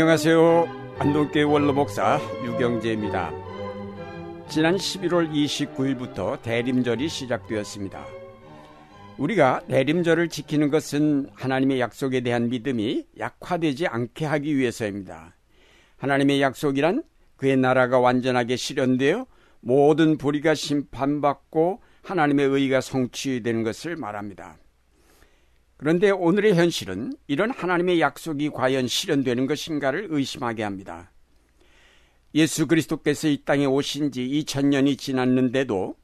안녕하세요. 안동교회 원로목사 유경재입니다. 지난 11월 29일부터 대림절이 시작되었습니다. 우리가 대림절을 지키는 것은 하나님의 약속에 대한 믿음이 약화되지 않게 하기 위해서입니다. 하나님의 약속이란 그의 나라가 완전하게 실현되어 모든 불의가 심판받고 하나님의 의가 성취되는 것을 말합니다. 그런데 오늘의 현실은 이런 하나님의 약속이 과연 실현되는 것인가를 의심하게 합니다. 예수 그리스도께서 이 땅에 오신 지 2000년이 지났는데도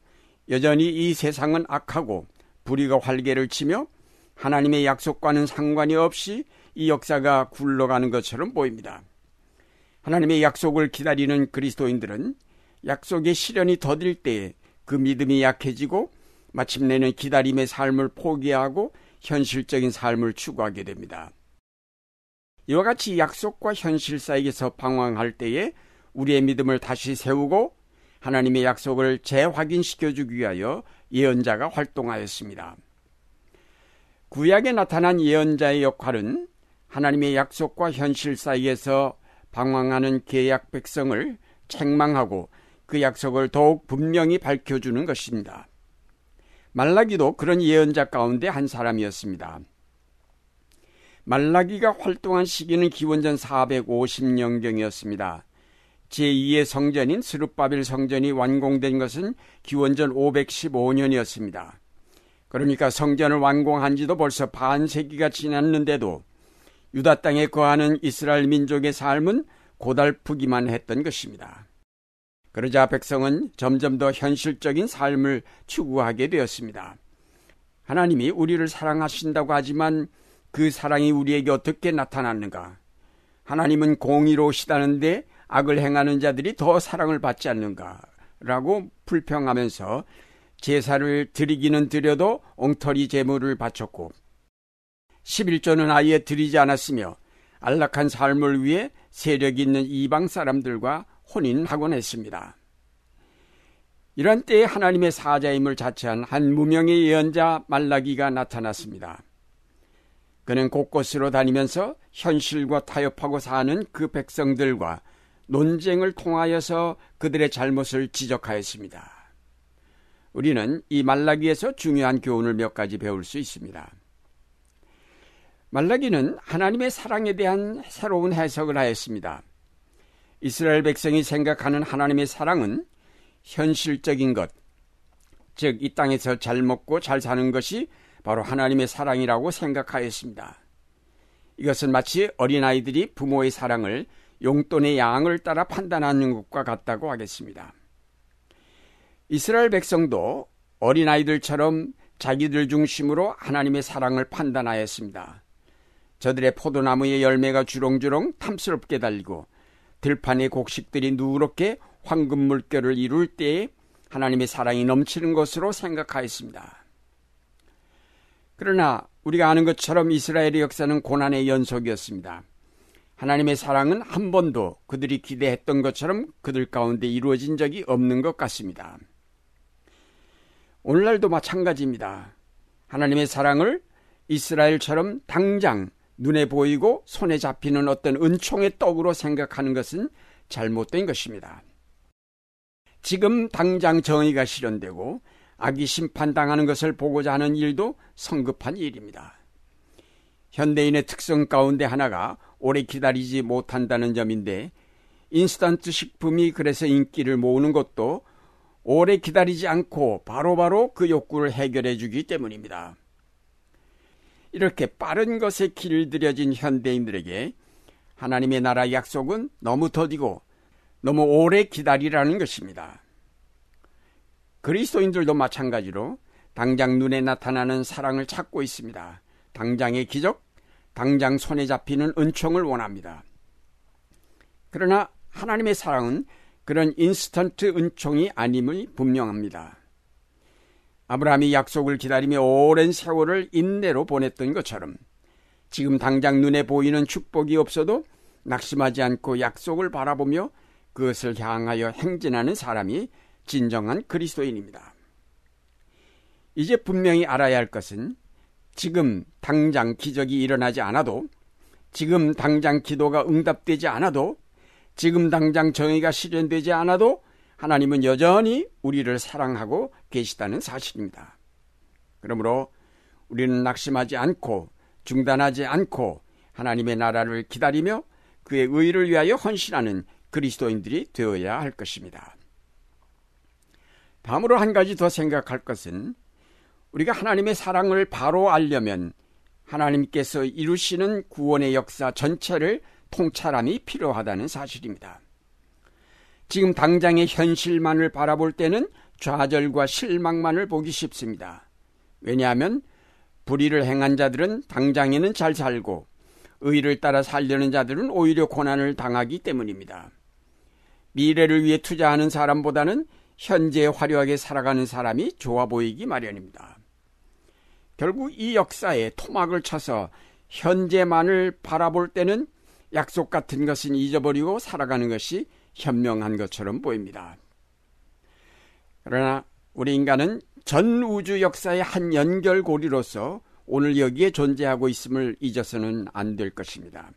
여전히 이 세상은 악하고 불의가 활개를 치며 하나님의 약속과는 상관이 없이 이 역사가 굴러가는 것처럼 보입니다. 하나님의 약속을 기다리는 그리스도인들은 약속의 실현이 더딜 때에 그 믿음이 약해지고 마침내는 기다림의 삶을 포기하고 현실적인 삶을 추구하게 됩니다. 이와 같이 약속과 현실 사이에서 방황할 때에 우리의 믿음을 다시 세우고 하나님의 약속을 재확인시켜주기 위하여 예언자가 활동하였습니다. 구약에 나타난 예언자의 역할은 하나님의 약속과 현실 사이에서 방황하는 계약 백성을 책망하고 그 약속을 더욱 분명히 밝혀주는 것입니다. 말라기도 그런 예언자 가운데 한 사람이었습니다. 말라기가 활동한 시기는 기원전 450년경이었습니다. 제2의 성전인 스룹바빌 성전이 완공된 것은 기원전 515년이었습니다. 그러니까 성전을 완공한 지도 벌써 반세기가 지났는데도 유다 땅에 거하는 이스라엘 민족의 삶은 고달프기만 했던 것입니다. 그러자 백성은 점점 더 현실적인 삶을 추구하게 되었습니다. 하나님이 우리를 사랑하신다고 하지만 그 사랑이 우리에게 어떻게 나타났는가? 하나님은 공의로우시다는데 악을 행하는 자들이 더 사랑을 받지 않는가? 라고 불평하면서 제사를 드리기는 드려도 엉터리 제물을 바쳤고 11조는 아예 드리지 않았으며 안락한 삶을 위해 세력 있는 이방 사람들과 혼인하곤 했습니다. 이런 때에 하나님의 사자임을 자처한 한 무명의 예언자 말라기가 나타났습니다. 그는 곳곳으로 다니면서 현실과 타협하고 사는 그 백성들과 논쟁을 통하여서 그들의 잘못을 지적하였습니다. 우리는 이 말라기에서 중요한 교훈을 몇 가지 배울 수 있습니다. 말라기는 하나님의 사랑에 대한 새로운 해석을 하였습니다. 이스라엘 백성이 생각하는 하나님의 사랑은 현실적인 것, 즉, 이 땅에서 잘 먹고 잘 사는 것이 바로 하나님의 사랑이라고 생각하였습니다. 이것은 마치 어린아이들이 부모의 사랑을 용돈의 양을 따라 판단하는 것과 같다고 하겠습니다. 이스라엘 백성도 어린아이들처럼 자기들 중심으로 하나님의 사랑을 판단하였습니다. 저들의 포도나무의 열매가 주렁주렁 탐스럽게 달리고 들판의 곡식들이 누렇게 황금 물결을 이룰 때에 하나님의 사랑이 넘치는 것으로 생각하였습니다. 그러나 우리가 아는 것처럼 이스라엘의 역사는 고난의 연속이었습니다. 하나님의 사랑은 한 번도 그들이 기대했던 것처럼 그들 가운데 이루어진 적이 없는 것 같습니다. 오늘날도 마찬가지입니다. 하나님의 사랑을 이스라엘처럼 당장 눈에 보이고 손에 잡히는 어떤 은총의 떡으로 생각하는 것은 잘못된 것입니다. 지금 당장 정의가 실현되고 악이 심판당하는 것을 보고자 하는 일도 성급한 일입니다. 현대인의 특성 가운데 하나가 오래 기다리지 못한다는 점인데 인스턴트 식품이 그래서 인기를 모으는 것도 오래 기다리지 않고 바로바로 바로 그 욕구를 해결해 주기 때문입니다. 이렇게 빠른 것에 길들여진 현대인들에게 하나님의 나라 약속은 너무 더디고 너무 오래 기다리라는 것입니다. 그리스도인들도 마찬가지로 당장 눈에 나타나는 사랑을 찾고 있습니다. 당장의 기적, 당장 손에 잡히는 은총을 원합니다. 그러나 하나님의 사랑은 그런 인스턴트 은총이 아님을 분명합니다. 아브라함이 약속을 기다리며 오랜 세월을 인내로 보냈던 것처럼 지금 당장 눈에 보이는 축복이 없어도 낙심하지 않고 약속을 바라보며 그것을 향하여 행진하는 사람이 진정한 그리스도인입니다. 이제 분명히 알아야 할 것은 지금 당장 기적이 일어나지 않아도 지금 당장 기도가 응답되지 않아도 지금 당장 정의가 실현되지 않아도 하나님은 여전히 우리를 사랑하고 계시다는 사실입니다. 그러므로 우리는 낙심하지 않고 중단하지 않고 하나님의 나라를 기다리며 그의 의를 위하여 헌신하는 그리스도인들이 되어야 할 것입니다. 다음으로 한 가지 더 생각할 것은 우리가 하나님의 사랑을 바로 알려면 하나님께서 이루시는 구원의 역사 전체를 통찰함이 필요하다는 사실입니다. 지금 당장의 현실만을 바라볼 때는 좌절과 실망만을 보기 쉽습니다. 왜냐하면 불의를 행한 자들은 당장에는 잘 살고 의를 따라 살려는 자들은 오히려 고난을 당하기 때문입니다. 미래를 위해 투자하는 사람보다는 현재 화려하게 살아가는 사람이 좋아 보이기 마련입니다. 결국 이 역사에 토막을 쳐서 현재만을 바라볼 때는 약속 같은 것은 잊어버리고 살아가는 것이 현명한 것처럼 보입니다. 그러나 우리 인간은 전 우주 역사의 한 연결고리로서 오늘 여기에 존재하고 있음을 잊어서는 안 될 것입니다.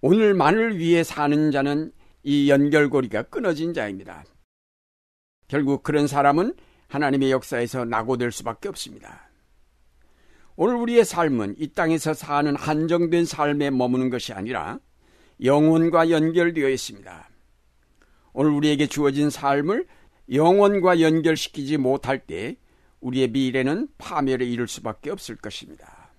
오늘만을 위해 사는 자는 이 연결고리가 끊어진 자입니다. 결국 그런 사람은 하나님의 역사에서 낙오될 수밖에 없습니다. 오늘 우리의 삶은 이 땅에서 사는 한정된 삶에 머무는 것이 아니라 영혼과 연결되어 있습니다. 오늘 우리에게 주어진 삶을 영혼과 연결시키지 못할 때 우리의 미래는 파멸에 이를 수밖에 없을 것입니다.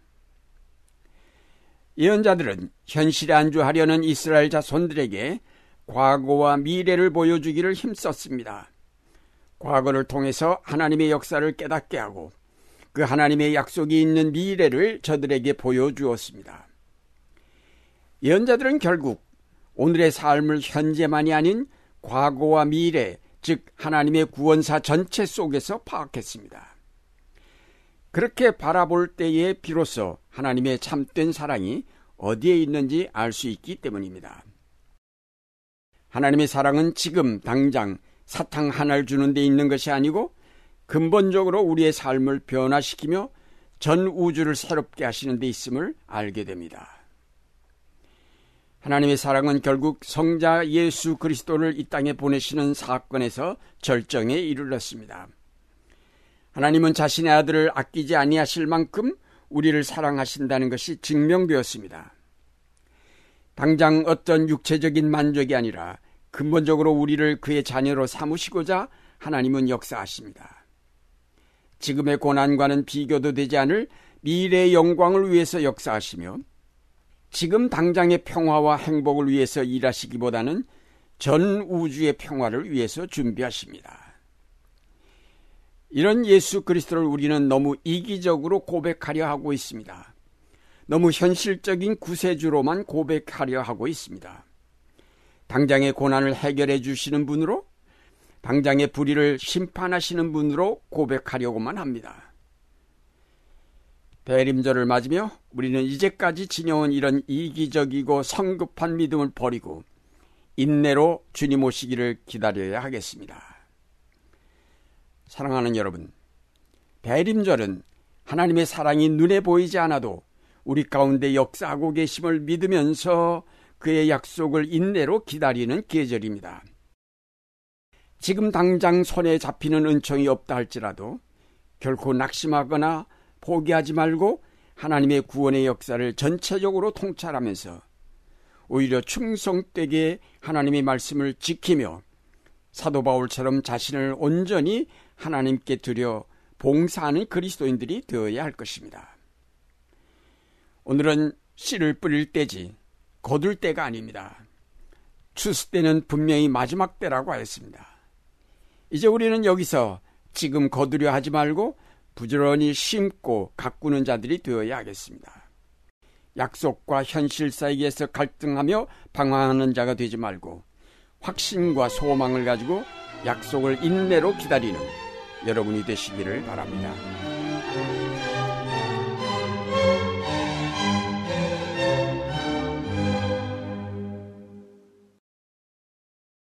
예언자들은 현실에 안주하려는 이스라엘 자손들에게 과거와 미래를 보여주기를 힘썼습니다. 과거를 통해서 하나님의 역사를 깨닫게 하고 그 하나님의 약속이 있는 미래를 저들에게 보여주었습니다. 예언자들은 결국 오늘의 삶을 현재만이 아닌 과거와 미래, 즉 하나님의 구원사 전체 속에서 파악했습니다. 그렇게 바라볼 때에 비로소 하나님의 참된 사랑이 어디에 있는지 알 수 있기 때문입니다. 하나님의 사랑은 지금 당장 사탕 하나를 주는 데 있는 것이 아니고 근본적으로 우리의 삶을 변화시키며 전 우주를 새롭게 하시는 데 있음을 알게 됩니다. 하나님의 사랑은 결국 성자 예수 그리스도를 이 땅에 보내시는 사건에서 절정에 이르렀습니다. 하나님은 자신의 아들을 아끼지 아니하실 만큼 우리를 사랑하신다는 것이 증명되었습니다. 당장 어떤 육체적인 만족이 아니라 근본적으로 우리를 그의 자녀로 삼으시고자 하나님은 역사하십니다. 지금의 고난과는 비교도 되지 않을 미래의 영광을 위해서 역사하시며 지금 당장의 평화와 행복을 위해서 일하시기보다는 전 우주의 평화를 위해서 준비하십니다. 이런 예수 그리스도를 우리는 너무 이기적으로 고백하려 하고 있습니다. 너무 현실적인 구세주로만 고백하려 하고 있습니다. 당장의 고난을 해결해 주시는 분으로 당장의 불의를 심판하시는 분으로 고백하려고만 합니다. 대림절을 맞으며 우리는 이제까지 지녀온 이런 이기적이고 성급한 믿음을 버리고 인내로 주님 오시기를 기다려야 하겠습니다. 사랑하는 여러분, 대림절은 하나님의 사랑이 눈에 보이지 않아도 우리 가운데 역사하고 계심을 믿으면서 그의 약속을 인내로 기다리는 계절입니다. 지금 당장 손에 잡히는 은총이 없다 할지라도 결코 낙심하거나 포기하지 말고 하나님의 구원의 역사를 전체적으로 통찰하면서 오히려 충성되게 하나님의 말씀을 지키며 사도 바울처럼 자신을 온전히 하나님께 드려 봉사하는 그리스도인들이 되어야 할 것입니다. 오늘은 씨를 뿌릴 때지 거둘 때가 아닙니다. 추수 때는 분명히 마지막 때라고 하였습니다. 이제 우리는 여기서 지금 거두려 하지 말고 부지런히 심고 가꾸는 자들이 되어야 하겠습니다. 약속과 현실 사이에서 갈등하며 방황하는 자가 되지 말고 확신과 소망을 가지고 약속을 인내로 기다리는 여러분이 되시기를 바랍니다.